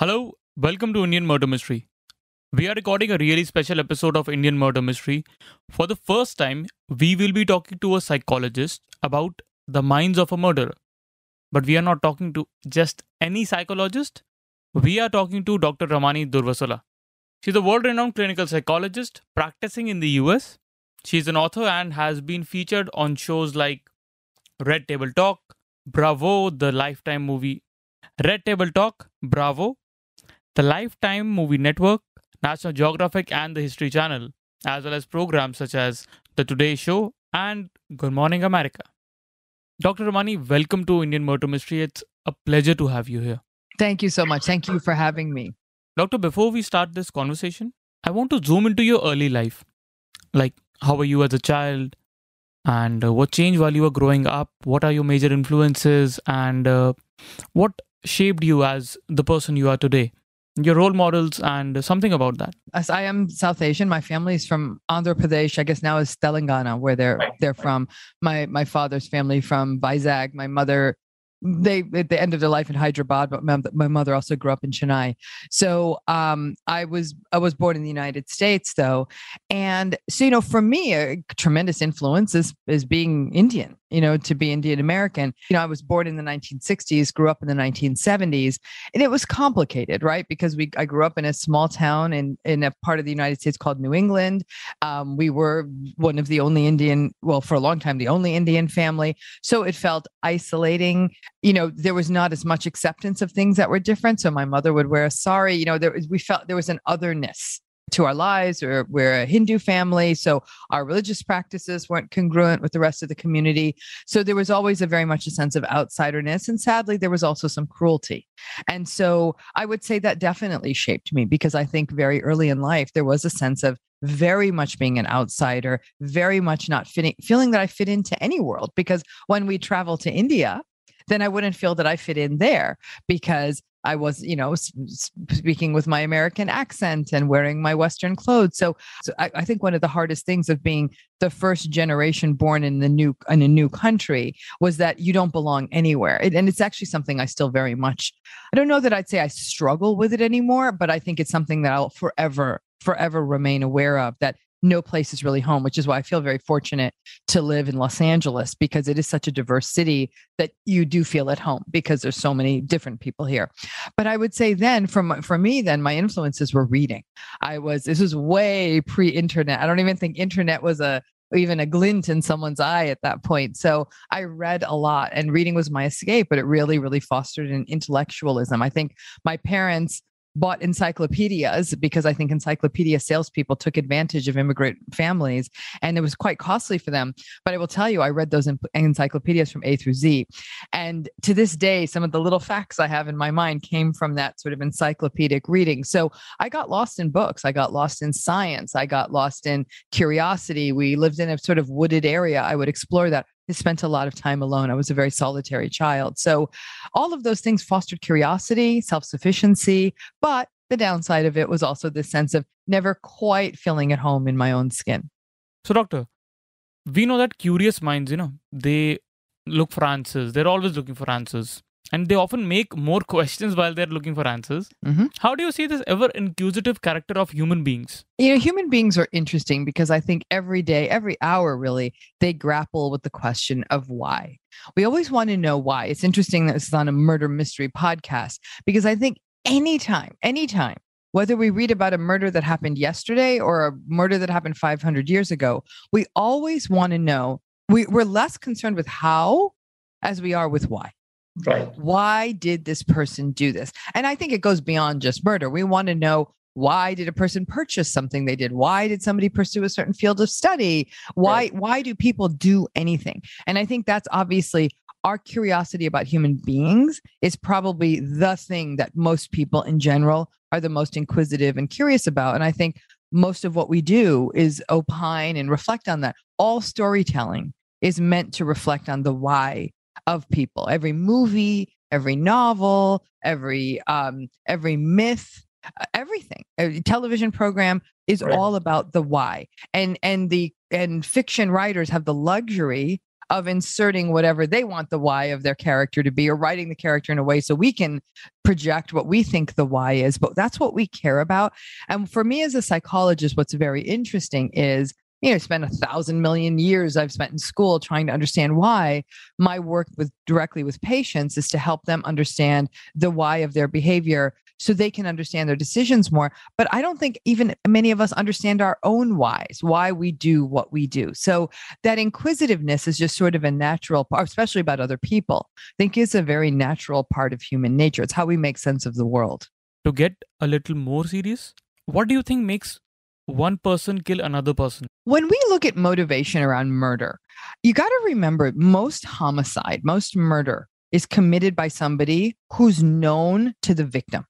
Hello, welcome to Indian Murder Mystery. We are recording a really special episode of Indian Murder Mystery. For the first time, we will be talking to a psychologist about the minds of a murderer. But we are not talking to just any psychologist. We are talking to Dr. Ramani Durvasula. She's a world renowned clinical psychologist practicing in the US. She's an author and has been featured on shows like Red Table Talk, Bravo, the Lifetime movie Red Table Talk, Bravo, the Lifetime Movie Network, National Geographic, and the History Channel, as well as programs such as The Today Show and Good Morning America. Dr. Ramani, welcome to Indian Murder Mystery. It's a pleasure to have you here. Thank you so much. Thank you for having me. Doctor, before we start this conversation, I want to zoom into your early life. Like, how were you as a child? And uh, what changed while you were growing up? What are your major influences? And uh, what shaped you as the person you are today? Your role models and something about that. As I am South Asian, my family is from Andhra Pradesh. I guess now is Telangana, where they're they're from. My my father's family from Vizag. My mother they at the end of their life in Hyderabad, but my, my mother also grew up in Chennai. So um, I was I was born in the United States though, and so you know for me a tremendous influence is is being Indian you know, to be Indian American. You know, I was born in the 1960s, grew up in the 1970s, and it was complicated, right? Because we I grew up in a small town in in a part of the United States called New England. Um, we were one of the only Indian, well, for a long time, the only Indian family. So it felt isolating. You know, there was not as much acceptance of things that were different. So my mother would wear a sari. You know, there we felt there was an otherness to our lives. Or we're a hindu family so our religious practices weren't congruent with the rest of the community. So there was always a very much a sense of outsiderness and sadly there was also some cruelty. And so i would say that definitely shaped me because i think very early in life there was a sense of very much being an outsider very much not fitting feeling that i fit into any world because when we travel to india then I wouldn't feel that I fit in there because I was, you know, speaking with my American accent and wearing my Western clothes. So, so I, I, think one of the hardest things of being the first generation born in the new in a new country was that you don't belong anywhere. It, and it's actually something I still very much. I don't know that I'd say I struggle with it anymore, but I think it's something that I'll forever forever remain aware of that no place is really home, which is why I feel very fortunate to live in Los Angeles because it is such a diverse city that you do feel at home because there's so many different people here. But I would say then from for me then my influences were reading. I was this was way pre-internet. I don't even think internet was a even a glint in someone's eye at that point. So I read a lot and reading was my escape, but it really, really fostered an intellectualism. I think my parents bought encyclopedias because I think encyclopedia salespeople took advantage of immigrant families and it was quite costly for them. But I will tell you, I read those encyclopedias from A through Z. And to this day, some of the little facts I have in my mind came from that sort of encyclopedic reading. So I got lost in books. I got lost in science. I got lost in curiosity. We lived in a sort of wooded area. I would explore that. I spent a lot of time alone. I was a very solitary child. So, all of those things fostered curiosity, self sufficiency. But the downside of it was also this sense of never quite feeling at home in my own skin. So, doctor, we know that curious minds, you know, they look for answers. They're always looking for answers and they often make more questions while they're looking for answers. Mm-hmm. How do you see this ever inquisitive character of human beings? You know, human beings are interesting because I think every day, every hour, really, they grapple with the question of why. We always want to know why. It's interesting that this is on a murder mystery podcast because I think anytime, anytime, whether we read about a murder that happened yesterday or a murder that happened 500 years ago, we always want to know. We, we're less concerned with how as we are with why. Right. Why did this person do this? And I think it goes beyond just murder. We want to know why did a person purchase something they did? Why did somebody pursue a certain field of study? Why right. why do people do anything? And I think that's obviously our curiosity about human beings is probably the thing that most people in general are the most inquisitive and curious about. And I think most of what we do is opine and reflect on that. All storytelling is meant to reflect on the why of people. Every movie, every novel, every um, every myth, uh, everything, every television program is right. all about the why. And and the and fiction writers have the luxury of inserting whatever they want the why of their character to be or writing the character in a way so we can project what we think the why is. But that's what we care about. And for me as a psychologist, what's very interesting is you know, spent a thousand million years I've spent in school trying to understand why. My work with directly with patients is to help them understand the why of their behavior so they can understand their decisions more. But I don't think even many of us understand our own whys, why we do what we do. So that inquisitiveness is just sort of a natural part, especially about other people. I think it's a very natural part of human nature. It's how we make sense of the world. To get a little more serious, what do you think makes one person kill another person? When we look at motivation around murder, you got to remember most homicide, most murder is committed by somebody who's known to the victim.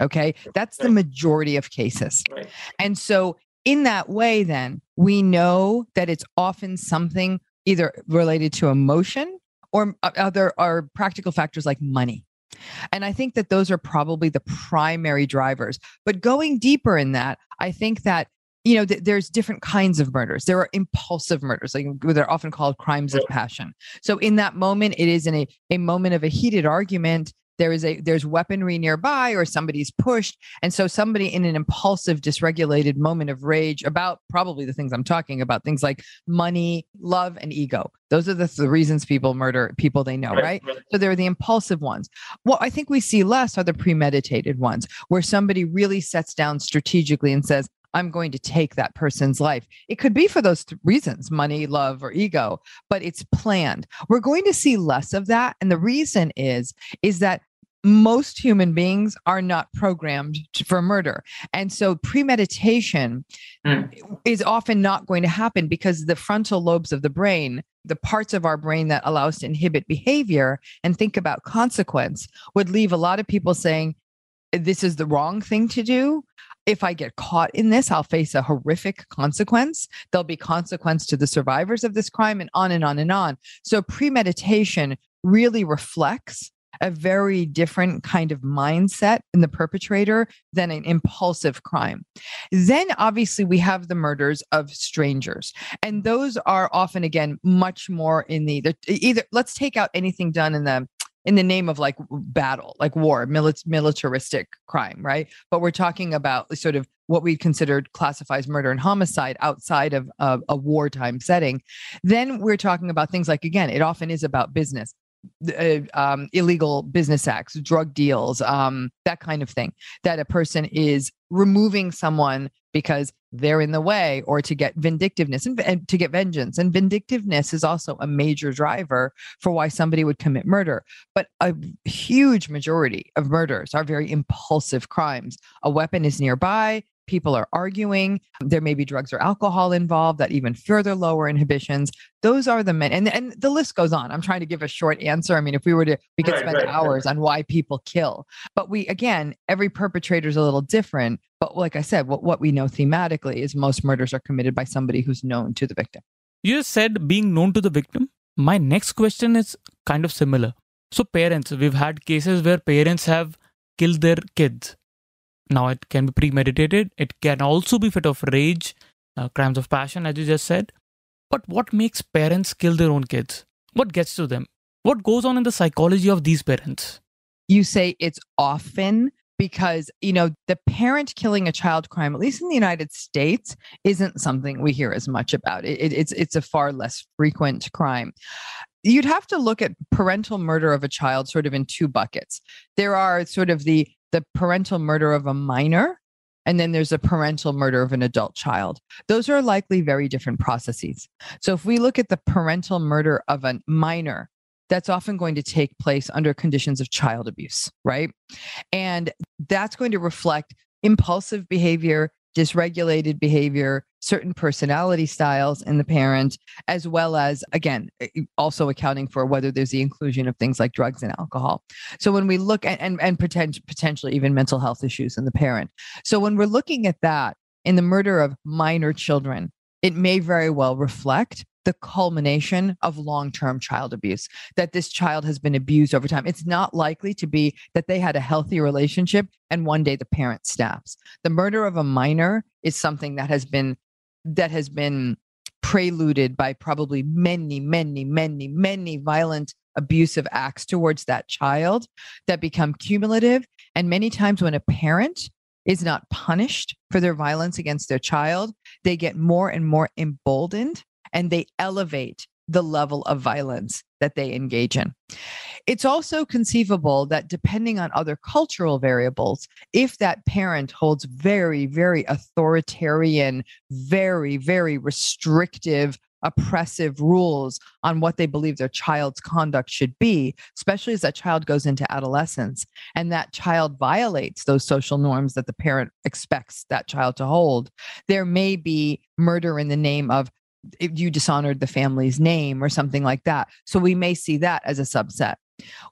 Okay. That's the majority of cases. Right. And so, in that way, then we know that it's often something either related to emotion or other are practical factors like money. And I think that those are probably the primary drivers. But going deeper in that, I think that you know th- there's different kinds of murders. There are impulsive murders like they're often called crimes of passion. So in that moment it is in a, a moment of a heated argument there is a there's weaponry nearby or somebody's pushed and so somebody in an impulsive dysregulated moment of rage about probably the things i'm talking about things like money love and ego those are the, the reasons people murder people they know right, right? so they're the impulsive ones what i think we see less are the premeditated ones where somebody really sets down strategically and says I'm going to take that person's life. It could be for those th- reasons money, love, or ego, but it's planned. We're going to see less of that. And the reason is, is that most human beings are not programmed to, for murder. And so premeditation mm. is often not going to happen because the frontal lobes of the brain, the parts of our brain that allow us to inhibit behavior and think about consequence, would leave a lot of people saying, this is the wrong thing to do. If I get caught in this, I'll face a horrific consequence. There'll be consequence to the survivors of this crime and on and on and on. So premeditation really reflects a very different kind of mindset in the perpetrator than an impulsive crime. Then, obviously, we have the murders of strangers. And those are often, again, much more in the, the either let's take out anything done in the in the name of like battle, like war, milit- militaristic crime, right? But we're talking about sort of what we considered classifies murder and homicide outside of uh, a wartime setting. Then we're talking about things like, again, it often is about business uh, um, illegal business acts, drug deals, um, that kind of thing, that a person is removing someone because they're in the way or to get vindictiveness and, and, to get vengeance. And vindictiveness is also a major driver for why somebody would commit murder. But a huge majority of murders are very impulsive crimes. A weapon is nearby, people are arguing. There may be drugs or alcohol involved that even further lower inhibitions. Those are the men, and, and the list goes on. I'm trying to give a short answer. I mean, if we were to, we could right, spend right, hours right. on why people kill. But we, again, every perpetrator is a little different. But like I said, what, what we know thematically is most murders are committed by somebody who's known to the victim. You just said being known to the victim. My next question is kind of similar. So, parents, we've had cases where parents have killed their kids now, it can be premeditated, it can also be fit of rage, uh, crimes of passion, as you just said. But what makes parents kill their own kids? What gets to them? What goes on in the psychology of these parents? You say it's often because you know the parent killing a child crime at least in the united states isn't something we hear as much about it, it, it's it's a far less frequent crime you'd have to look at parental murder of a child sort of in two buckets there are sort of the the parental murder of a minor, and then there's a parental murder of an adult child. Those are likely very different processes. So if we look at the parental murder of a minor, that's often going to take place under conditions of child abuse, right? And that's going to reflect impulsive behavior, dysregulated behavior, certain personality styles in the parent, as well as, again, also accounting for whether there's the inclusion of things like drugs and alcohol. So when we look at, and, and potent, potentially even mental health issues in the parent. So when we're looking at that in the murder of minor children, it may very well reflect the culmination of long term child abuse, that this child has been abused over time. It's not likely to be that they had a healthy relationship and one day the parent snaps. The murder of a minor is something that has been that has been preluded by probably many, many, many, many violent abusive acts towards that child that become cumulative. And many times when a parent is not punished for their violence against their child, they get more and more emboldened and they elevate the level of violence that they engage in. It's also conceivable that depending on other cultural variables, if that parent holds very, very authoritarian, very, very restrictive oppressive rules on what they believe their child's conduct should be, especially as that child goes into adolescence and that child violates those social norms that the parent expects that child to hold, there may be murder in the name of you dishonored the family's name or something like that. So we may see that as a subset.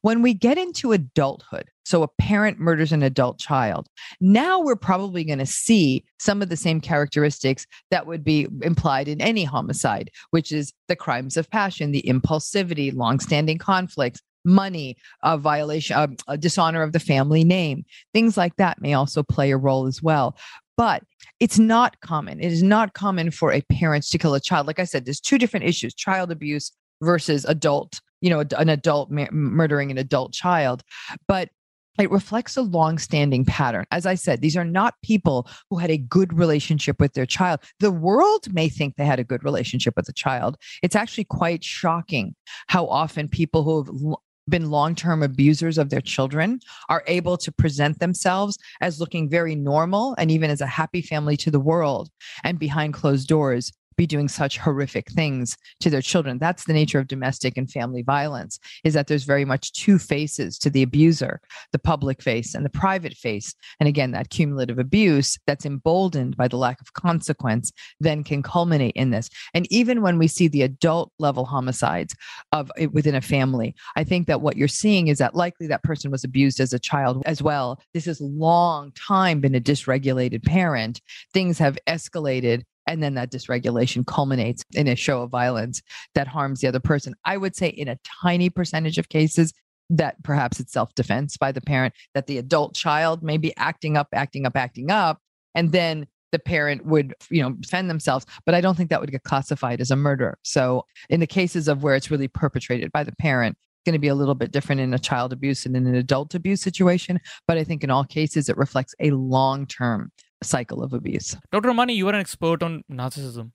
When we get into adulthood, so a parent murders an adult child, now we're probably going to see some of the same characteristics that would be implied in any homicide, which is the crimes of passion, the impulsivity, longstanding conflicts, money, a violation, a, a dishonor of the family name. Things like that may also play a role as well. But it's not common. It is not common for a parent to kill a child. Like I said, there's two different issues child abuse versus adult, you know, an adult murdering an adult child. But it reflects a long-standing pattern. As I said, these are not people who had a good relationship with their child. The world may think they had a good relationship with a child. It's actually quite shocking how often people who have been long term abusers of their children are able to present themselves as looking very normal and even as a happy family to the world. And behind closed doors, be doing such horrific things to their children. That's the nature of domestic and family violence is that there's very much two faces to the abuser, the public face and the private face. And again, that cumulative abuse that's emboldened by the lack of consequence then can culminate in this. And even when we see the adult level homicides of eh, within a family, I think that what you're seeing is that likely that person was abused as a child as well. This has long time been a dysregulated parent. Things have escalated and then that dysregulation culminates in a show of violence that harms the other person. I would say in a tiny percentage of cases, that perhaps it's self defense by the parent, that the adult child may be acting up, acting up, acting up. And then the parent would, you know, defend themselves. But I don't think that would get classified as a murder. So in the cases of where it's really perpetrated by the parent, it's going to be a little bit different in a child abuse and in an adult abuse situation. But I think in all cases, it reflects a long term cycle of abuse. Dr. Ramani, you are an expert on narcissism.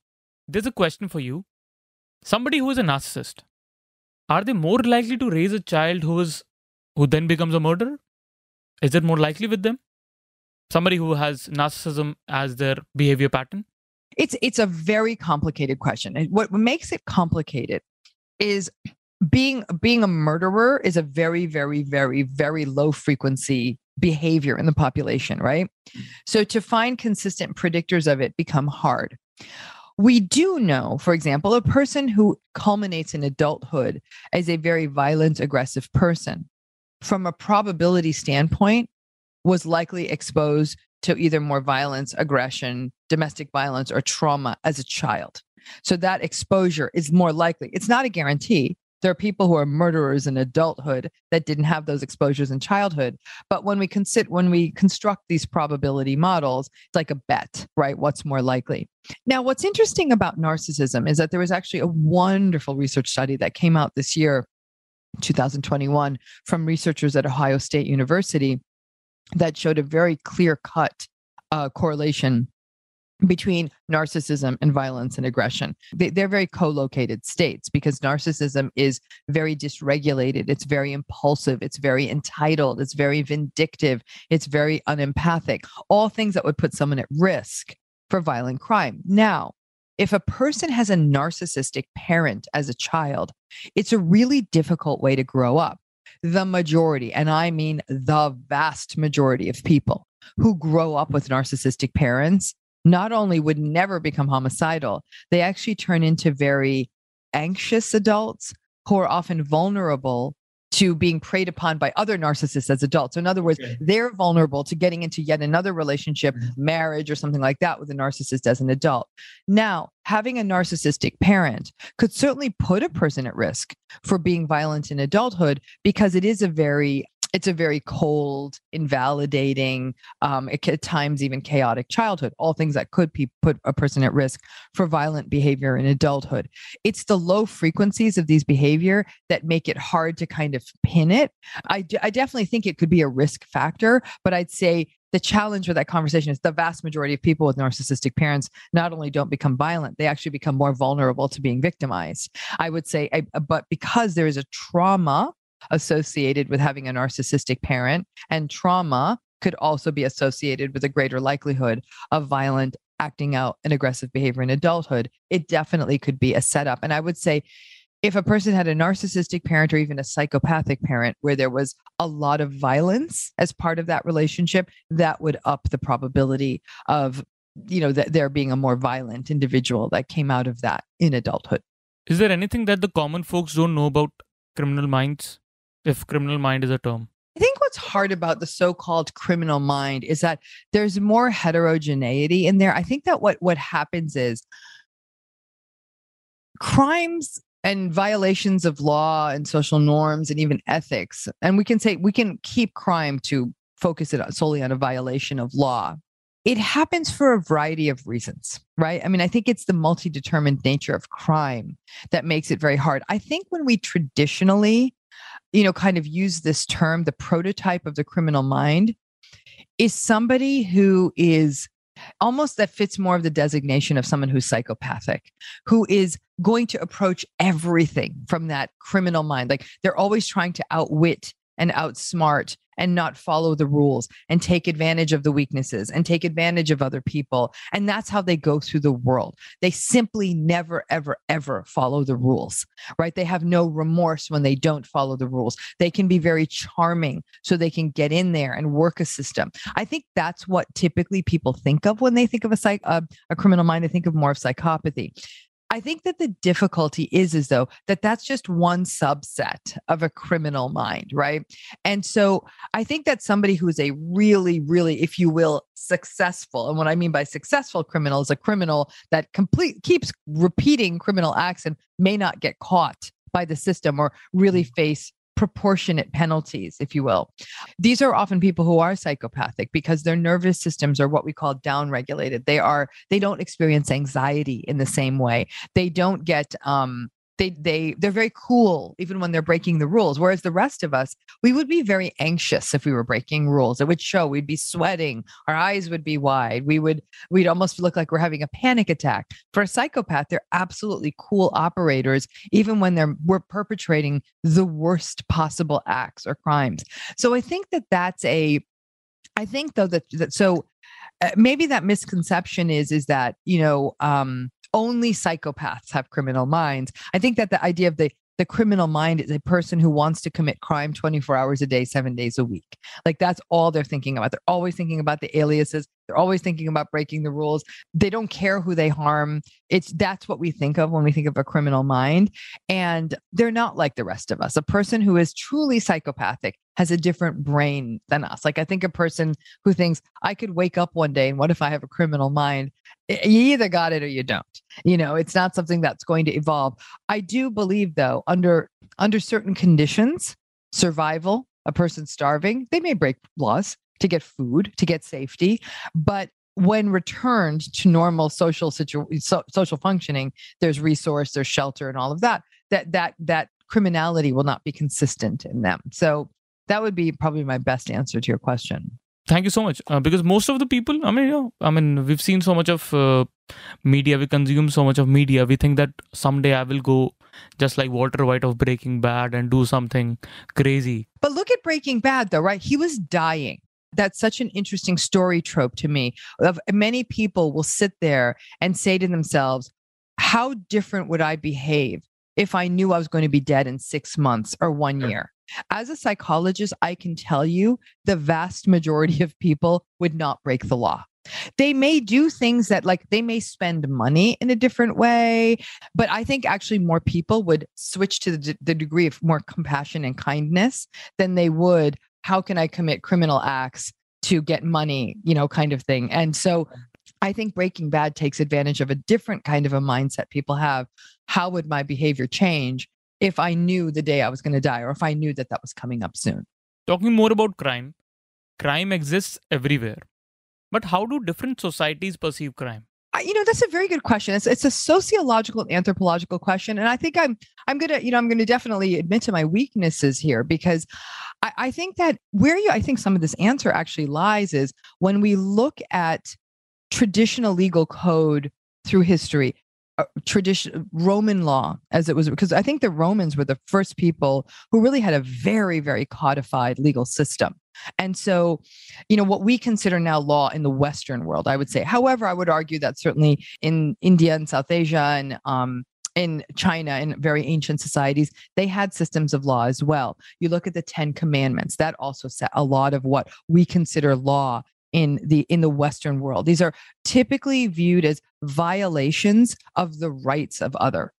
There's a question for you. Somebody who is a narcissist, are they more likely to raise a child who is who then becomes a murderer? Is it more likely with them? Somebody who has narcissism as their behavior pattern? It's it's a very complicated question. And what makes it complicated is being being a murderer is a very very very very low frequency behavior in the population, right? Mm. So to find consistent predictors of it become hard. We do know, for example, a person who culminates in adulthood as a very violent, aggressive person, from a probability standpoint, was likely exposed to either more violence, aggression, domestic violence, or trauma as a child. So that exposure is more likely. It's not a guarantee, there are people who are murderers in adulthood that didn't have those exposures in childhood. But when we consider when we construct these probability models, it's like a bet, right? What's more likely? Now, what's interesting about narcissism is that there was actually a wonderful research study that came out this year, 2021, from researchers at Ohio State University that showed a very clear cut uh, correlation between narcissism and violence and aggression. They, are very co located states because narcissism is very dysregulated. It's very impulsive. It's very entitled. It's very vindictive. It's very unempathic. All things that would put someone at risk for violent crime. Now, if a person has a narcissistic parent as a child, it's a really difficult way to grow up. The majority, and I mean the vast majority of people who grow up with narcissistic parents not only would never become homicidal, they actually turn into very anxious adults who are often vulnerable to being preyed upon by other narcissists as adults. So in other words, okay. they're vulnerable to getting into yet another relationship, mm-hmm. marriage, or something like that with a narcissist as an adult. Now, having a narcissistic parent could certainly put a person at risk for being violent in adulthood because it is a very it's a very cold, invalidating, um, at times even chaotic childhood, all things that could pe- put a person at risk for violent behavior in adulthood. It's the low frequencies of these behavior that make it hard to kind of pin it. I, definitely think it could be a risk factor, but I'd say the challenge with that conversation is the vast majority of people with narcissistic parents not only don't become violent, they actually become more vulnerable to being victimized. I would say, but because there is a trauma associated with having a narcissistic parent, and trauma could also be associated with a greater likelihood of violent acting out and aggressive behavior in adulthood. It definitely could be a setup. And I would say, if a person had a narcissistic parent or even a psychopathic parent where there was a lot of violence as part of that relationship, that would up the probability of, you know, that there being a more violent individual that came out of that in adulthood. Is there anything that the common folks don't know about criminal minds? If criminal mind is a term? I think what's hard about the so-called criminal mind is that there's more heterogeneity in there. I think that what what happens is crimes and violations of law and social norms and even ethics and we can say we can keep crime to focus it solely on a violation of law it happens for a variety of reasons right i mean i think it's the multi-determined nature of crime that makes it very hard i think when we traditionally you know, kind of use this term, the prototype of the criminal mind, is somebody who is almost that fits more of the designation of someone who's psychopathic, who is going to approach everything from that criminal mind. Like they're always trying to outwit and outsmart and not follow the rules and take advantage of the weaknesses and take advantage of other people. And that's how they go through the world. They simply never, ever, ever follow the rules, right? They have no remorse when they don't follow the rules. They can be very charming so they can get in there and work a system. I think that's what typically people think of when they think of a psych, uh, a criminal mind. They think of more of psychopathy. I think that the difficulty is is though that that's just one subset of a criminal mind, right? And so I think that somebody who is a really really if you will successful and what I mean by successful criminal is a criminal that complete keeps repeating criminal acts and may not get caught by the system or really mm. face proportionate penalties, if you will. These are often people who are psychopathic because their nervous systems are what we call downregulated. They are they don't experience anxiety in the same way. They don't get um they they they're very cool even when they're breaking the rules whereas the rest of us we would be very anxious if we were breaking rules. It would show we'd be sweating our eyes would be wide we would we'd almost look like we're having a panic attack. For a psychopath they're absolutely cool operators even when they're we're perpetrating the worst possible acts or crimes. So i think that that's a i think though that, that so uh, maybe that misconception is is that you know um only psychopaths have criminal minds. I think that the idea of the the criminal mind is a person who wants to commit crime 24 hours a day, seven days a week. Like that's all they're thinking about. They're always thinking about the aliases. They're always thinking about breaking the rules. They don't care who they harm. It's that's what we think of when we think of a criminal mind. And they're not like the rest of us. A person who is truly psychopathic has a different brain than us. Like I think a person who thinks I could wake up one day and what if I have a criminal mind? You either got it or you don't. You know, it's not something that's going to evolve. I do believe though, under under certain conditions, survival, a person starving, they may break laws to get food, to get safety, but when returned to normal social situ- so, social functioning, there's resource, there's shelter, and all of that. That that that criminality will not be consistent in them. So that would be probably my best answer to your question. Thank you so much. Uh, because most of the people, I mean, you know, I mean, we've seen so much of uh, media, we consume so much of media. We think that someday I will go just like Walter White of Breaking Bad and do something crazy. But look at Breaking Bad, though, right? He was dying. That's such an interesting story trope to me. Of many people will sit there and say to themselves, "How different would I behave if I knew I was going to be dead in six months or one year?" As a psychologist, I can tell you the vast majority of people would not break the law. They may do things that, like, they may spend money in a different way, but I think actually more people would switch to the, the degree of more compassion and kindness than they would. How can I commit criminal acts to get money, you know, kind of thing. And so I think Breaking Bad takes advantage of a different kind of a mindset people have. How would my behavior change if I knew the day I was going to die or if I knew that that was coming up soon. talking more about crime, crime exists everywhere. But how do different societies perceive crime? you know that's a very good question it's, it's a sociological and anthropological question and i think i'm i'm gonna you know i'm gonna definitely admit to my weaknesses here because I, I think that where you i think some of this answer actually lies is when we look at traditional legal code through history tradition roman law as it was because i think the romans were the first people who really had a very very codified legal system and so you know what we consider now law in the western world i would say however i would argue that certainly in india and south asia and um, in China, in very ancient societies, they had systems of law as well. You look at the Ten Commandments, that also set a lot of what we consider law in the in the western world. These are typically viewed as violations of the rights of other.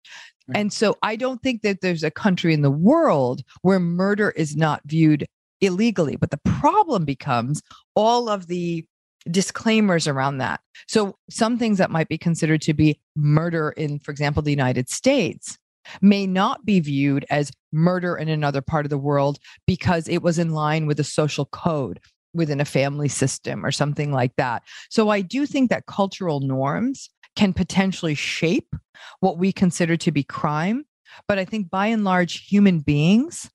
Right. and so i don't think that there's a country in the world where murder is not viewed illegally but the problem becomes all of the disclaimers around that. So some things that might be considered to be murder in for example the united states may not be viewed as murder in another part of the world because it was in line with the social code within a family system or something like that. So I do think that cultural norms can potentially shape what we consider to be crime. But I think by and large, human beings,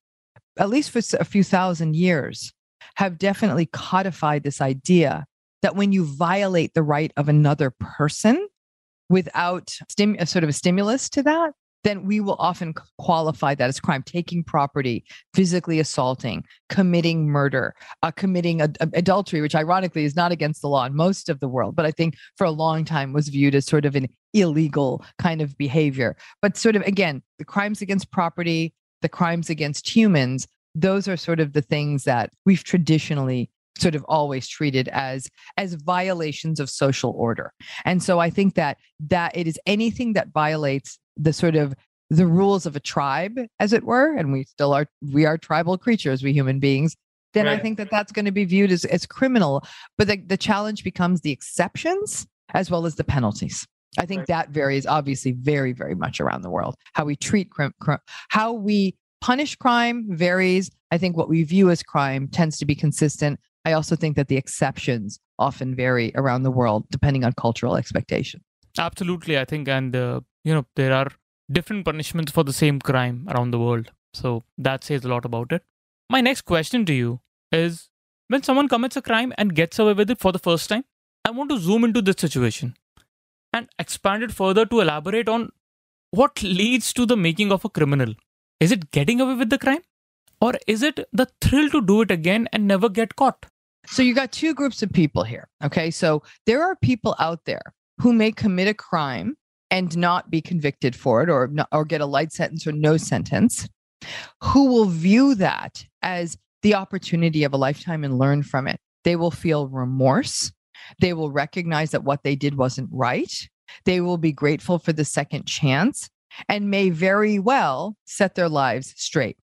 at least for a few thousand years, have definitely codified this idea that when you violate the right of another person without stim- sort of a stimulus to that, then we will often qualify that as crime taking property physically assaulting committing murder uh, committing a, a, adultery which ironically is not against the law in most of the world but i think for a long time was viewed as sort of an illegal kind of behavior. But sort of again the crimes against property the crimes against humans those are sort of the things that we've traditionally sort of always treated as as violations of social order. And so i think that that it is anything that violates the sort of the rules of a tribe as it were and we still are we are tribal creatures we human beings then right. i think that that's going to be viewed as, as criminal. But the, the challenge becomes the exceptions as well as the penalties. I think right. that varies obviously very very much around the world. How we treat crime how we punish crime varies. I think what we view as crime tends to be consistent. I also think that the exceptions often vary around the world depending on cultural expectation. Absolutely i think and uh, you know there are different punishments for the same crime around the world. So that says a lot about it. My next question to you is when someone commits a crime and gets away with it for the first time i want to zoom into this situation and expand it further to elaborate on what leads to the making of a criminal. Is it getting away with the crime or is it the thrill to do it again and never get caught? So you got two groups of people here okay? So there are people out there who may commit a crime and not be convicted for it or not, or get a light sentence or no sentence who will view that as the opportunity of a lifetime and learn from it. They will feel remorse. They will recognize that what they did wasn't right. They will be grateful for the second chance and may very well set their lives straight.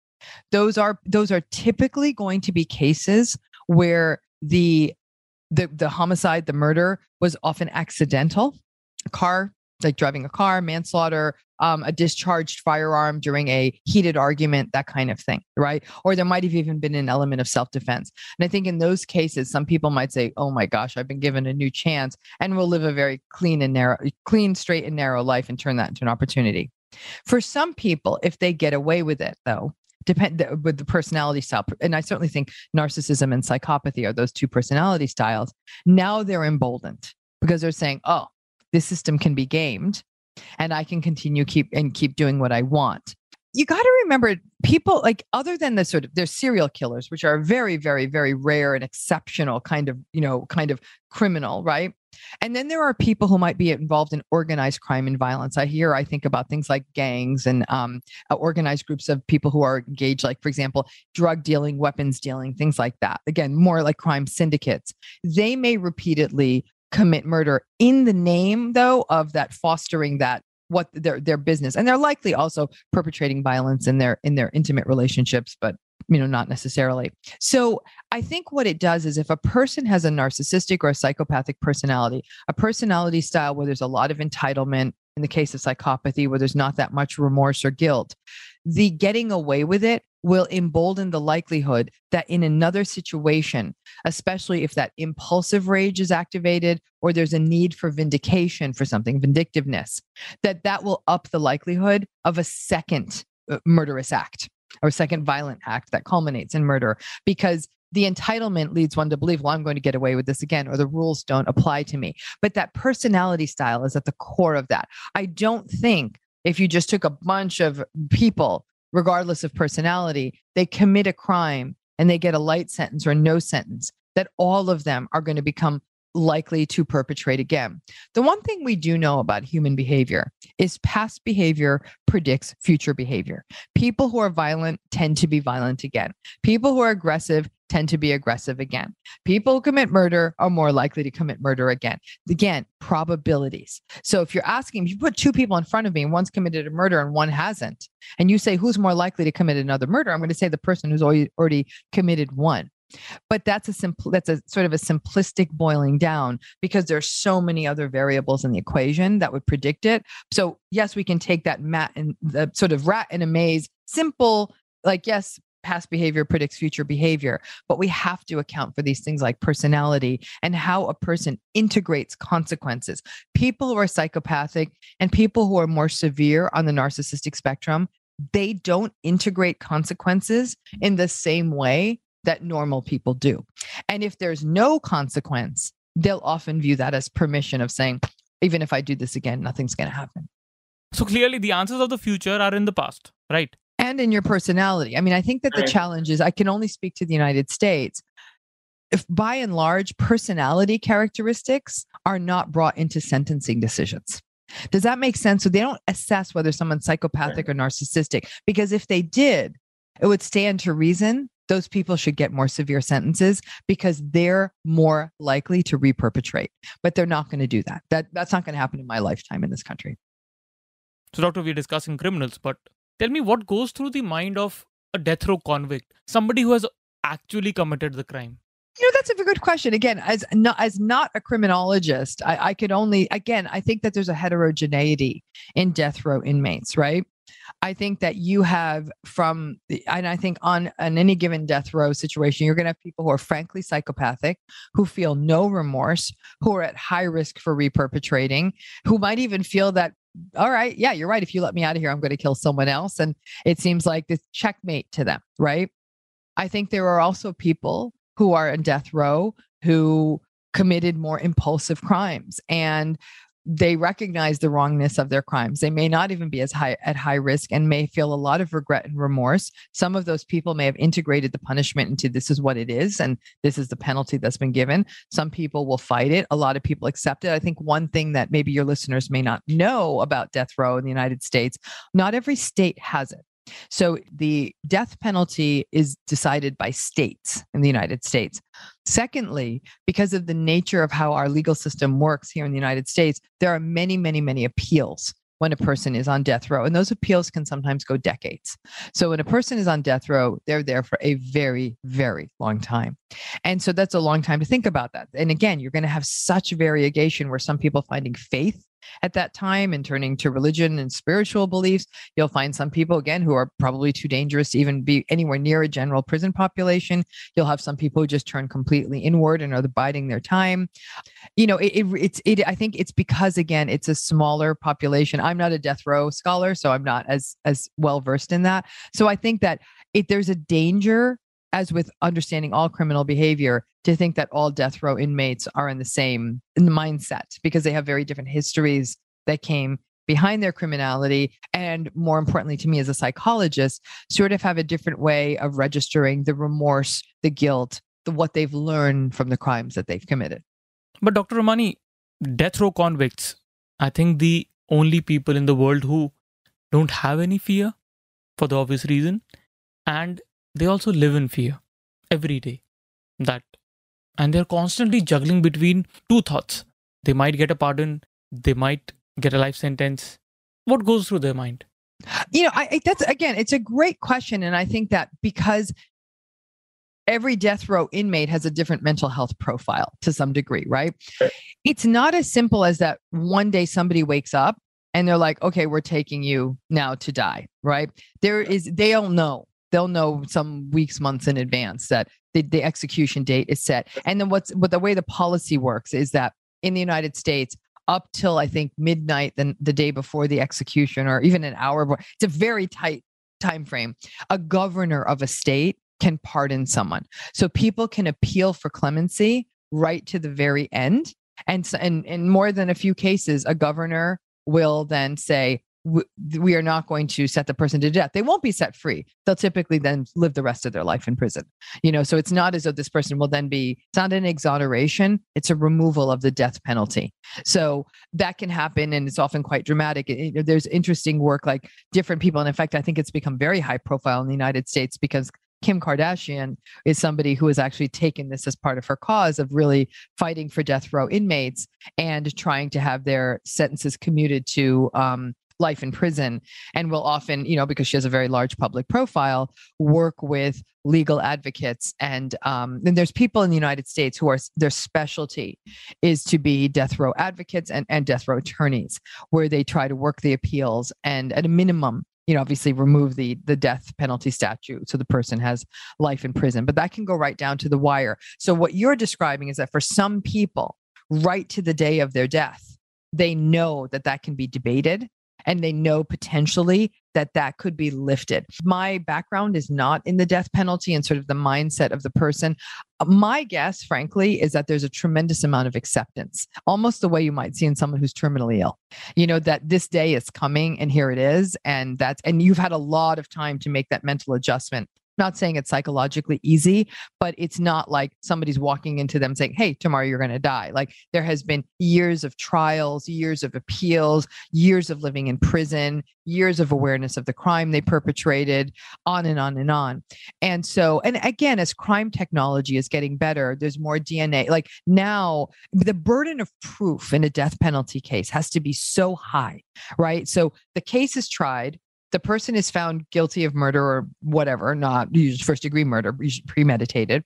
Those are those are typically going to be cases where the the the homicide the murder was often accidental. Car like driving a car, manslaughter, um, a discharged firearm during a heated argument, that kind of thing, right? Or there might have even been an element of self defense. And I think in those cases, some people might say, oh my gosh, I've been given a new chance and will live a very clean and narrow, clean, straight, and narrow life and turn that into an opportunity. For some people, if they get away with it, though, depend with the personality style and i certainly think narcissism and psychopathy are those two personality styles now they're emboldened because they're saying oh this system can be gamed and I can continue keep and keep doing what I want. You got to remember people like other than the sort of there's serial killers which are very very very rare and exceptional kind of, you know, kind of criminal, right? And then there are people who might be involved in organized crime and violence. I hear, I think about things like gangs and um, uh, organized groups of people who are engaged, like, for example, drug dealing, weapons dealing, things like that. Again, more like crime syndicates. They may repeatedly commit murder in the name though of that fostering that what their their business. And they're likely also perpetrating violence in their in their intimate relationships but you know not necessarily. So i think what it does is if a person has a narcissistic or a psychopathic personality a personality style where there's a lot of entitlement in the case of psychopathy where there's not that much remorse or guilt the getting away with it will embolden the likelihood that in another situation, especially if that impulsive rage is activated or there's a need for vindication for something, vindictiveness, that that will up the likelihood of a second uh, murderous act or second violent act that culminates in murder because the entitlement leads one to believe, well, I'm going to get away with this again, or the rules don't apply to me. But that personality style is at the core of that. I don't think if you just took a bunch of people, regardless of personality, they commit a crime and they get a light sentence or no sentence, that all of them are going to become likely to perpetrate again. The one thing we do know about human behavior is past behavior predicts future behavior. People who are violent tend to be violent again. People who are aggressive tend to be aggressive again. People who commit murder are more likely to commit murder again. Again, probabilities. So if you're asking, if you put two people in front of me and one's committed a murder and one hasn't, and you say who's more likely to commit another murder, I'm going to say the person who's already committed one but that's a simple that's a sort of a simplistic boiling down because there's so many other variables in the equation that would predict it so yes we can take that mat and the sort of rat in a maze simple like yes past behavior predicts future behavior, but we have to account for these things like personality and how a person integrates consequences. People who are psychopathic and people who are more severe on the narcissistic spectrum, they don't integrate consequences in the same way that normal people do. And if there's no consequence, they'll often view that as permission of saying, even if I do this again, nothing's going to happen. So clearly, the answers of the future are in the past, right? And in your personality. I mean, I think that the challenge is I can only speak to the United States. If by and large, personality characteristics are not brought into sentencing decisions. Does that make sense? So they don't assess whether someone's psychopathic or narcissistic, because if they did, it would stand to reason those people should get more severe sentences because they're more likely to reperpetrate. But they're not going to do that. That that's not going to happen in my lifetime in this country. So, Doctor, we're discussing criminals, but Tell me what goes through the mind of a death row convict, somebody who has actually committed the crime. You know, that's a good question. Again, as not as not a criminologist, I, I could only again, I think that there's a heterogeneity in death row inmates, right? I think that you have from, the, and I think on, on any given death row situation, you're going to have people who are frankly psychopathic, who feel no remorse, who are at high risk for reperpetrating, who might even feel that all right, yeah, you're right. If you let me out of here, I'm going to kill someone else. And it seems like this checkmate to them, right? I think there are also people who are in death row who committed more impulsive crimes and they recognize the wrongness of their crimes. They may not even be as high at high risk and may feel a lot of regret and remorse. Some of those people may have integrated the punishment into this is what it is and this is the penalty that's been given. Some people will fight it. A lot of people accept it. I think one thing that maybe your listeners may not know about death row in the United States, not every state has it. So the death penalty is decided by states in the United States. Secondly, because of the nature of how our legal system works here in the United States, there are many, many, many appeals when a person is on death row. And those appeals can sometimes go decades. So when a person is on death row, they're there for a very, very long time. And so that's a long time to think about that. And again, you're going to have such variegation where some people finding faith at that time and turning to religion and spiritual beliefs. You'll find some people, again, who are probably too dangerous to even be anywhere near a general prison population. You'll have some people who just turn completely inward and are biding their time. You know, it, it, it's, it, I think it's because, again, it's a smaller population. I'm not a death row scholar, so I'm not as, as well versed in that. So I think that it, there's a danger as with understanding all criminal behavior, to think that all death row inmates are in the same in the mindset because they have very different histories that came behind their criminality. And more importantly to me as a psychologist sort of have a different way of registering the remorse the guilt the what they've learned from the crimes that they've committed. But dr ramani death row convicts i think the only people in the world who don't have any fear for the obvious reason. And they also live in fear every day. That. And they're constantly juggling between two thoughts. They might get a pardon. They might get a life sentence. What goes through their mind? You know I, that's again it's a great question and i think that because every death row inmate has a different mental health profile to some degree right? Sure. it's not as simple as that one day somebody wakes up and they're like okay we're taking you now to die right? There is they don't know they'll know some weeks, months in advance that the, the execution date is set. And then what's what the way the policy works is that in the United States, up till I think midnight, the day before the execution, or even an hour before, it's a very tight time frame. A governor of a state can pardon someone, so people can appeal for clemency right to the very end. And so, and in more than a few cases, a governor will then say, we are not going to set the person to death. They won't be set free. They'll typically then live the rest of their life in prison. You know, so it's not as though this person will then be, it's not an exoneration, it's a removal of the death penalty. So that can happen and it's often quite dramatic. It, there's interesting work like different people. And in fact, I think it's become very high profile in the United States because Kim Kardashian is somebody who has actually taken this as part of her cause of really fighting for death row inmates and trying to have their sentences commuted to um, life in prison and will often, you know, because she has a very large public profile, work with legal advocates. And um, then there's people in the United States who are their specialty is to be death row advocates and, and death row attorneys, where they try to work the appeals and at a minimum you know obviously remove the the death penalty statute so the person has life in prison but that can go right down to the wire so what you're describing is that for some people right to the day of their death they know that that can be debated and they know potentially that that could be lifted. My background is not in the death penalty and sort of the mindset of the person. Uh, my guess, frankly, is that there's a tremendous amount of acceptance, almost the way you might see in someone who's terminally ill. You know, that this day is coming and here it is. And that's, and you've had a lot of time to make that mental adjustment not saying it's psychologically easy, but it's not like somebody's walking into them saying, Hey, tomorrow you're going to die. Like there has been years of trials, years of appeals, years of living in prison, years of awareness of the crime they perpetrated, on and on and on. And so, and again, as crime technology is getting better, there's more DNA. Like now, the burden of proof in a death penalty case has to be so high, right? So the case is tried the person is found guilty of murder or whatever, not first degree murder, premeditated.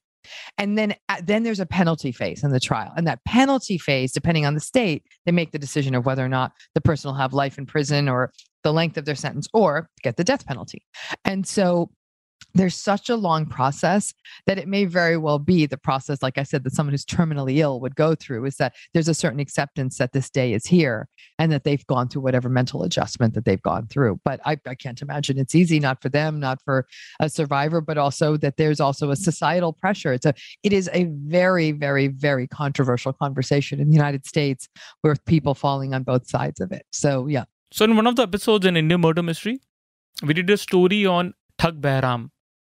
And then, uh, then there's a penalty phase in the trial. And that penalty phase, depending on the state, they make the decision of whether or not the person will have life in prison or the length of their sentence or get the death penalty. And so there's such a long process that it may very well be the process, like I said, that someone who's terminally ill would go through is that there's a certain acceptance that this day is here and that they've gone through whatever mental adjustment that they've gone through. But I, I can't imagine it's easy, not for them, not for a survivor, but also that there's also a societal pressure. It's a, it is a very, very, very controversial conversation in the United States with people falling on both sides of it. So, yeah. So, in one of the episodes in Indian Murder Mystery, we did a story on Thug Behram,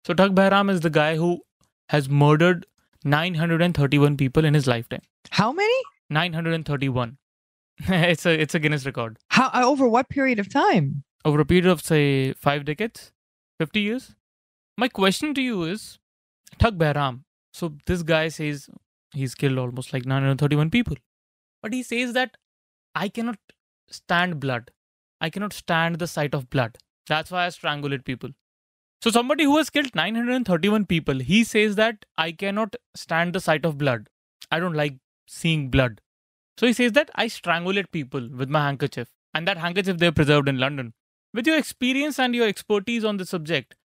so Thug Behram is the guy who has murdered 931 people in his lifetime. How many? 931. it's a it's a Guinness record. How uh, over what period of time? Over a period of say 5 decades, 50 years. My question to you is Thug Behram. So this guy says he's killed almost like 931 people. But he says that I cannot stand blood. I cannot stand the sight of blood. That's why I strangulate people. So somebody who has killed 931 people, he says that I cannot stand the sight of blood. I don't like seeing blood. So he says that I strangulate people with my handkerchief. And that handkerchief they preserved in London. With your experience and your expertise on the subject,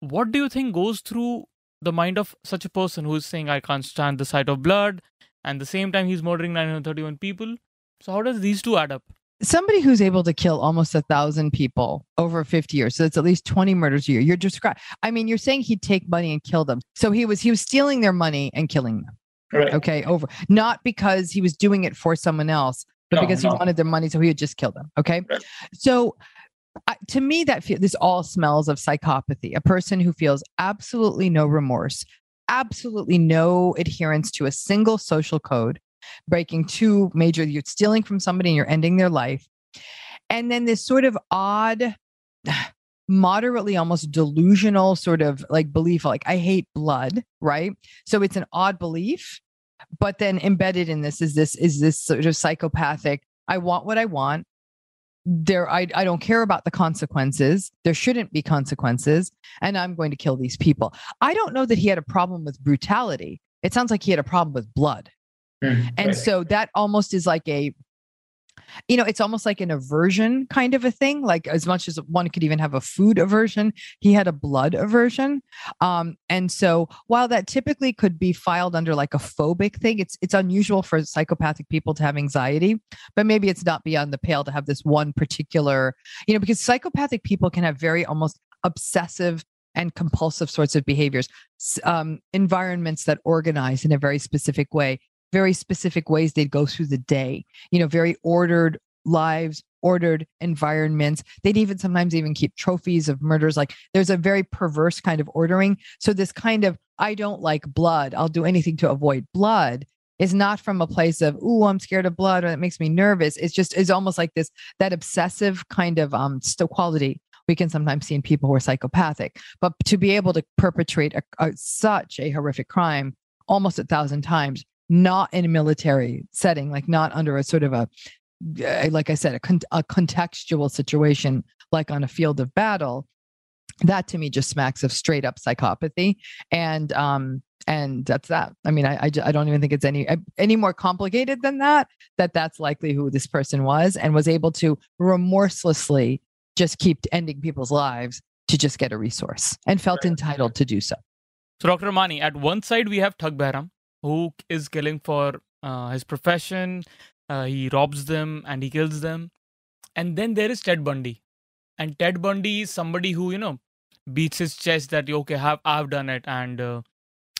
what do you think goes through the mind of such a person who is saying I can't stand the sight of blood and the same time he's murdering 931 people? So how does these two add up? Somebody who's able to kill almost a thousand people over 50 years so it's at least 20 murders a year you're describing i mean you're saying he'd take money and kill them so he was he was stealing their money and killing them right. okay over not because he was doing it for someone else but no, because no. he wanted their money so he would just kill them okay right. so uh, to me that feel, this all smells of psychopathy a person who feels absolutely no remorse absolutely no adherence to a single social code breaking two major, you're stealing from somebody and you're ending their life. And then this sort of odd, moderately almost delusional sort of like belief, like I hate blood, right? So it's an odd belief. But then embedded in this is this is this sort of psychopathic. I want what I want there I, I don't care about the consequences there shouldn't be consequences and i'm going to kill these people i don't know that he had a problem with brutality it sounds like he had a problem with blood Mm-hmm. And right. so that almost is like a you know, it's almost like an aversion kind of a thing. Like as much as one could even have a food aversion, he had a blood aversion. Um, and so while that typically could be filed under like a phobic thing, it's it's unusual for psychopathic people to have anxiety, but maybe it's not beyond the pale to have this one particular, you know, because psychopathic people can have very almost obsessive and compulsive sorts of behaviors, um, environments that organize in a very specific way very specific ways they'd go through the day, you know, very ordered lives, ordered environments. They'd even sometimes even keep trophies of murders. Like there's a very perverse kind of ordering. So this kind of, I don't like blood, I'll do anything to avoid blood is not from a place of, oh, I'm scared of blood or it makes me nervous. It's just, it's almost like this, that obsessive kind of um, still quality we can sometimes see in people who are psychopathic. But to be able to perpetrate a, a, such a horrific crime almost a thousand times not in a military setting, like not under a sort of a, eh, like I said, a, con- a contextual situation, like on a field of battle. That to me just smacks of straight up psychopathy. And, um, and that's that. I mean, I, I, I don't even think it's any eh, any more complicated than that. That that's likely who this person was, and was able to remorselessly just keep ending people's lives to just get a resource, and felt entitled to do so. So, Dr. Ramani, at one side we have Thug Behram, who is killing for uh, his profession. Uh, he robs them and he kills them. And then there is Ted Bundy. And Ted Bundy is somebody who, you know, beats his chest that, okay, have, I've done it. And uh,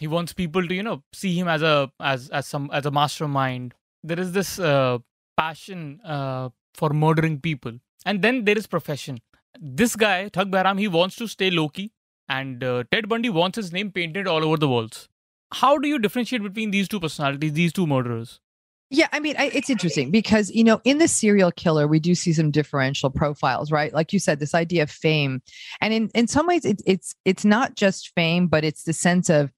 he wants people to, you know, see him as a, as, as some, as a mastermind. There is this uh, passion uh, for murdering people. And then there is profession. This guy, Thug Behram, he wants to stay low key. And uh, Ted Bundy wants his name painted all over the walls how do you differentiate between these two personalities, these two murderers? Yeah, I mean, I, it's interesting because you know, in the serial killer, we do see some differential profiles, right? Like you said, this idea of fame, and in in some ways, it, it's it's not just fame, but it's the sense of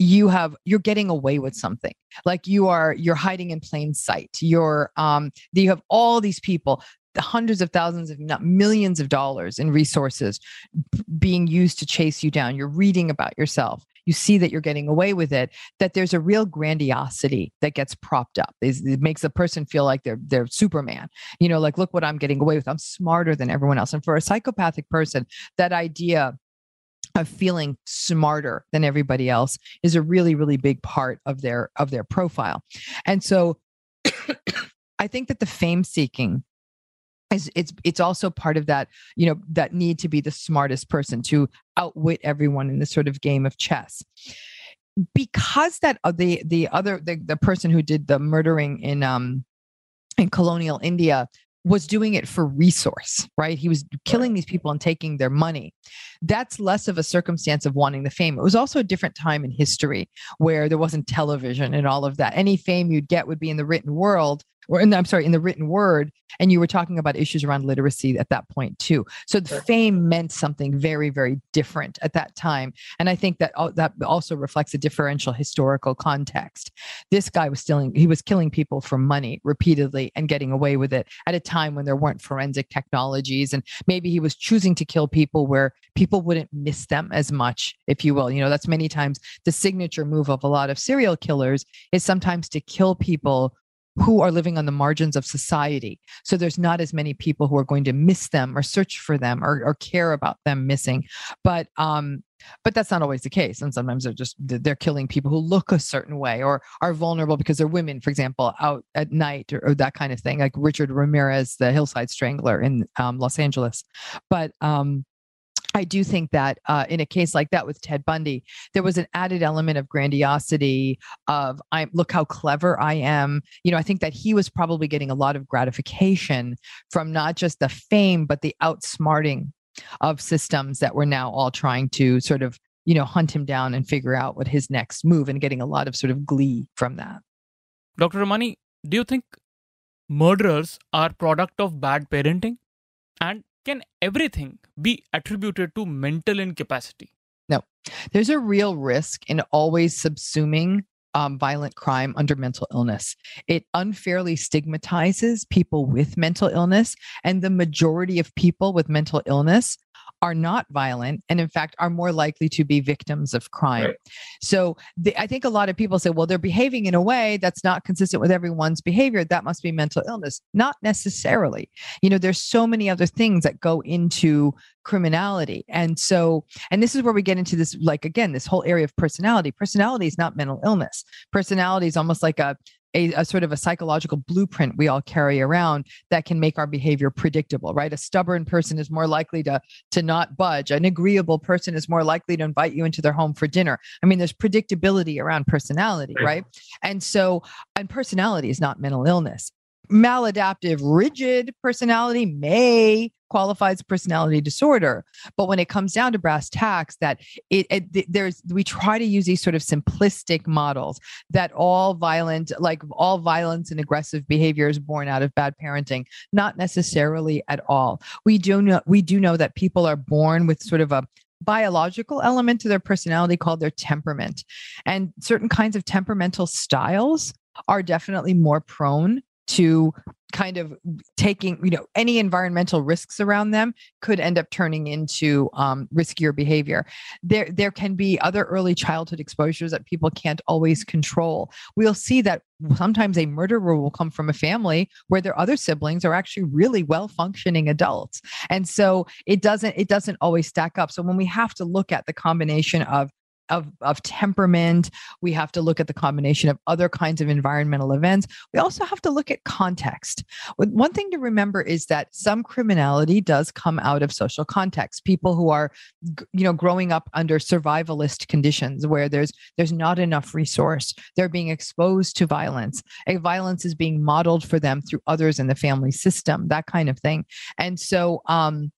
you have you're getting away with something. Like you are you're hiding in plain sight. You're um you have all these people the hundreds of thousands if not millions of dollars in resources being used to chase you down. You're reading about yourself you see that you're getting away with it, that there's a real grandiosity that gets propped up. It makes a person feel like they're they're Superman. You know, like look what I'm getting away with. I'm smarter than everyone else. And for a psychopathic person, that idea of feeling smarter than everybody else is a really really big part of their of their profile. And so I think that the fame seeking is it's it's also part of that you know that need to be the smartest person to outwit everyone in this sort of game of chess because that uh, the the other the, the person who did the murdering in um in colonial india was doing it for resource, right? He was killing these people and taking their money. That's less of a circumstance of wanting the fame. It was also a different time in history where there wasn't television and all of that. Any fame you'd get would be in the written world or in the, I'm sorry, in the written word. And you were talking about issues around literacy at that point too. So the sure. fame meant something very, very different at that time. And I think that that also reflects a differential historical context. This guy was stealing, he was killing people for money repeatedly and getting away with it at a time when there weren't forensic technologies. And maybe he was choosing to kill people where people wouldn't miss them as much, if you will. You know, that's many times the signature move of a lot of serial killers is sometimes to kill people who are living on the margins of society. So there's not as many people who are going to miss them or search for them or, or care about them missing. But um, but that's not always the case and sometimes they're just they're killing people who look a certain way or are vulnerable because they're women for example out at night or, or that kind of thing like richard ramirez the hillside strangler in um, los angeles but um, I do think that uh, in a case like that with Ted Bundy, there was an added element of grandiosity of I look how clever I am. You know, I think that he was probably getting a lot of gratification from not just the fame but the outsmarting of systems that were now all trying to sort of you know hunt him down and figure out what his next move and getting a lot of sort of glee from that. Dr. Ramani, do you think murderers are product of bad parenting? And can everything be attributed to mental incapacity? No, there's a real risk in always subsuming um, violent crime under mental illness. It unfairly stigmatizes people with mental illness, and the majority of people with mental illness are not violent and in fact are more likely to be victims of crime. Right. so the, i think a lot of people say well they're behaving in a way that's not consistent with everyone's behavior. That must be mental illness. Not necessarily. You know there's so many other things that go into criminality. And so and this is where we get into this like again this whole area of personality. Personality is not mental illness. Personality is almost like a a, a sort of a psychological blueprint we all carry around that can make our behavior predictable right? A stubborn person is more likely to to not budge. An agreeable person is more likely to invite you into their home for dinner. I mean there's predictability around personality Right. right? And so and personality is not mental illness maladaptive rigid personality may qualify as personality disorder. But when it comes down to brass tacks that it, it there's we try to use these sort of simplistic models that all violent like all violence and aggressive behavior is born out of bad parenting. Not necessarily at all. We do know we do know that people are born with sort of a biological element to their personality called their temperament. And certain kinds of temperamental styles are definitely more prone to kind of taking you know any environmental risks around them could end up turning into um, riskier behavior. There there can be other early childhood exposures that people can't always control. We'll see that sometimes a murderer will come from a family where their other siblings are actually really well functioning adults. And so it doesn't it doesn't always stack up. So when we have to look at the combination of of, of temperament. We have to look at the combination of other kinds of environmental events. We also have to look at context. One thing to remember is that some criminality does come out of social context. People who are you know growing up under survivalist conditions where there's there's not enough resource. They're being exposed to violence. A violence is being modeled for them through others in the family system that kind of thing. And so um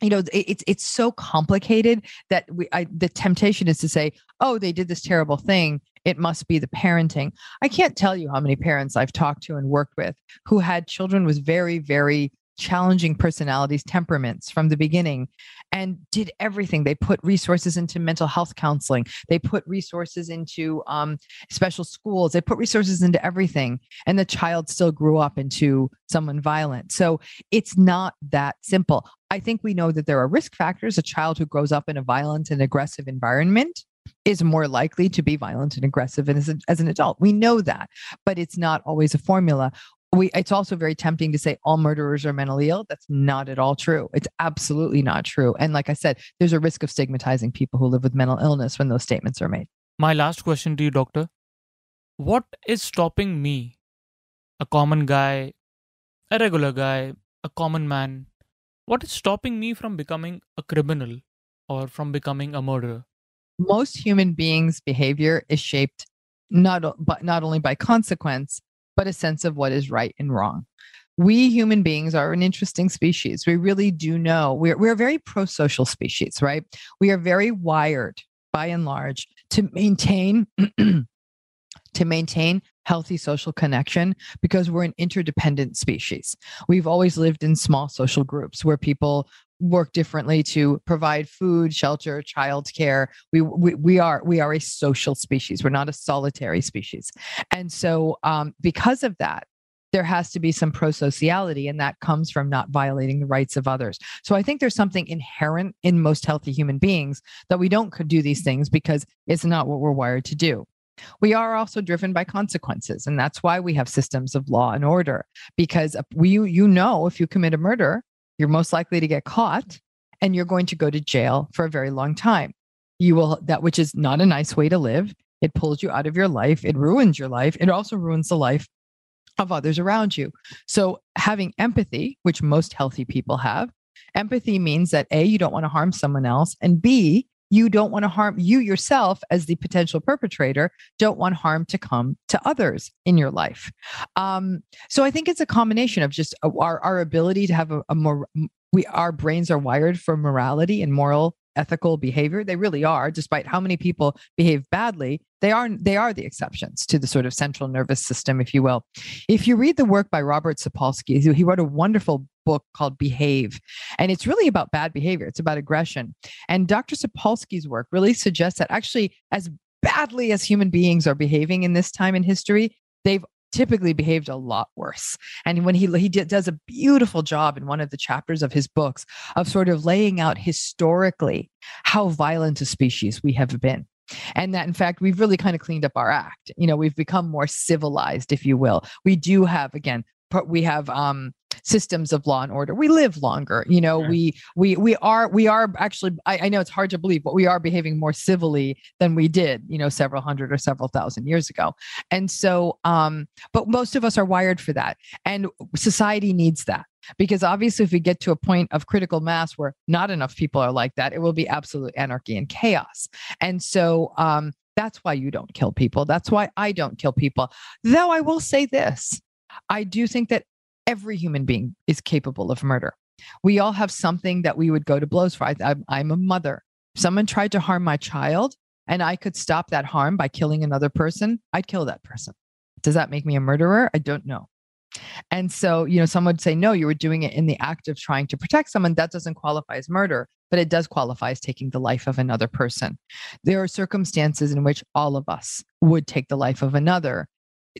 you know it- it's it's so complicated that we I, the temptation is to say oh they did this terrible thing. It must be the parenting. I can't tell you how many parents i've talked to and worked with who had children with very very challenging personalities temperaments from the beginning and did everything they put resources into mental health counseling they put resources into um, special schools they put resources into everything and the child still grew up into someone violent so it's not that simple I think we know that there are risk factors. A child who grows up in a violent and aggressive environment is more likely to be violent and aggressive as, a, as an adult. We know that, but it's not always a formula. We, it's also very tempting to say all murderers are mentally ill. That's not at all true. It's absolutely not true. And like I said, there's a risk of stigmatizing people who live with mental illness when those statements are made. My last question to you, doctor. What is stopping me, a common guy, a regular guy, a common man? What is stopping me from becoming a criminal or from becoming a murderer? most human beings' behavior is shaped not but not only by consequence but a sense of what is right and wrong. We human beings are an interesting species. We really do know we're we're a very pro-social species, right? We are very wired by and large to maintain to maintain healthy social connection because we're an interdependent species. We've always lived in small social groups where people work differently to provide food, shelter, childcare. We, we we are we are a social species. We're not a solitary species, and so um, because of that, there has to be some prosociality, and that comes from not violating the rights of others. So I think there's something inherent in most healthy human beings that we don't could do these things because it's not what we're wired to do. We are also driven by consequences, and that's why we have systems of law and order. Because we, you know, if you commit a murder, you're most likely to get caught, and you're going to go to jail for a very long time. You will that, which is not a nice way to live. It pulls you out of your life. It ruins your life. It also ruins the life of others around you. So having empathy, which most healthy people have, empathy means that a you don't want to harm someone else, and b you don't want to harm you yourself as the potential perpetrator don't want harm to come to others in your life. Um, so i think it's a combination of just uh, our, our ability to have a, a more we our brains are wired for morality and moral ethical behavior they really are despite how many people behave badly they are they are the exceptions to the sort of central nervous system if you will. If you read the work by robert sapolsky he wrote a wonderful book called behave and it's really about bad behavior it's about aggression. And dr sapolsky's work really suggests that actually as badly as human beings are behaving in this time in history they've typically behaved a lot worse. And when he he did, does a beautiful job in one of the chapters of his books of sort of laying out historically how violent a species we have been. And that, in fact, we've really kind of cleaned up our act. You know, we've become more civilized, if you will. We do have, again, we have um, systems of law and order. We live longer you know sure. we we we are we are actually I, I, know it's hard to believe but we are behaving more civilly than we did you know several hundred or several thousand years ago. And so um but most of us are wired for that and society needs that because obviously if we get to a point of critical mass where not enough people are like that it will be absolute anarchy and chaos. And so um that's why you don't kill people. That's why i don't kill people. Though i will say this I do think that every human being is capable of murder. We all have something that we would go to blows for. I, am a mother. someone tried to harm my child and I could stop that harm by killing another person, I'd kill that person. Does that make me a murderer? I don't know. And so, you know, some would say, no, you were doing it in the act of trying to protect someone. That doesn't qualify as murder, but it does qualify as taking the life of another person. There are circumstances in which all of us would take the life of another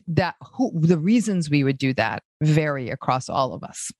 that who the reasons we would do that vary across all of us.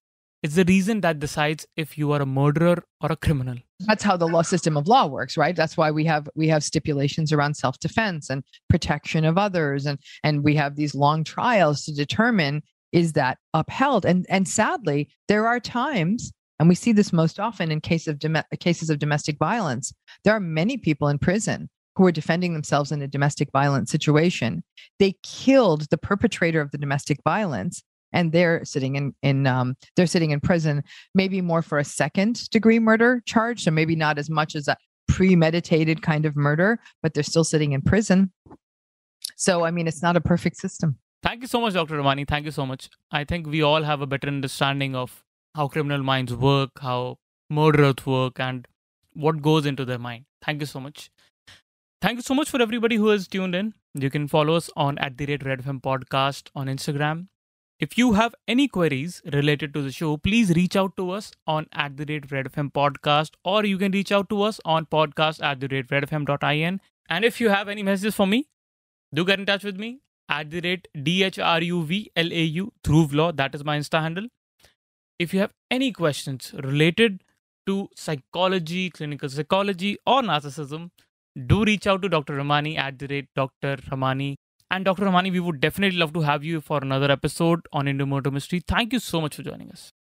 It's the reason that decides if you are a murderer or a criminal. That's how the law system of law works right? That's why we have we have stipulations around self-defense and protection of others and and we have these long trials to determine is that upheld? And and sadly there are times and we see this most often in case of dom- cases of domestic violence there are many people in prison who were defending themselves in a domestic violence situation. They killed the perpetrator of the domestic violence, and they're sitting in in um, they're sitting in prison, maybe more for a second degree murder charge, so maybe not as much as a premeditated kind of murder, but they're still sitting in prison. So I mean, it's not a perfect system. Thank you so much, Dr. Ramani. Thank you so much. I think we all have a better understanding of how criminal minds work, how murderers work, and what goes into their mind. Thank you so much. Thank you so much for everybody who has tuned in. You can follow us on at the rate Red FM podcast on Instagram. If you have any queries related to the show, please reach out to us on at the rate Red FM podcast, or you can reach out to us on podcast at the rate redfm.in. And if you have any messages for me, do get in touch with me at the rate DHRUVLAU through law. That is my Insta handle. If you have any questions related to psychology, clinical psychology, or narcissism, do reach out to Dr. Ramani at the rate Dr. Ramani. And Dr. Ramani, we would definitely love to have you for another episode on Murder Mystery. Thank you so much for joining us.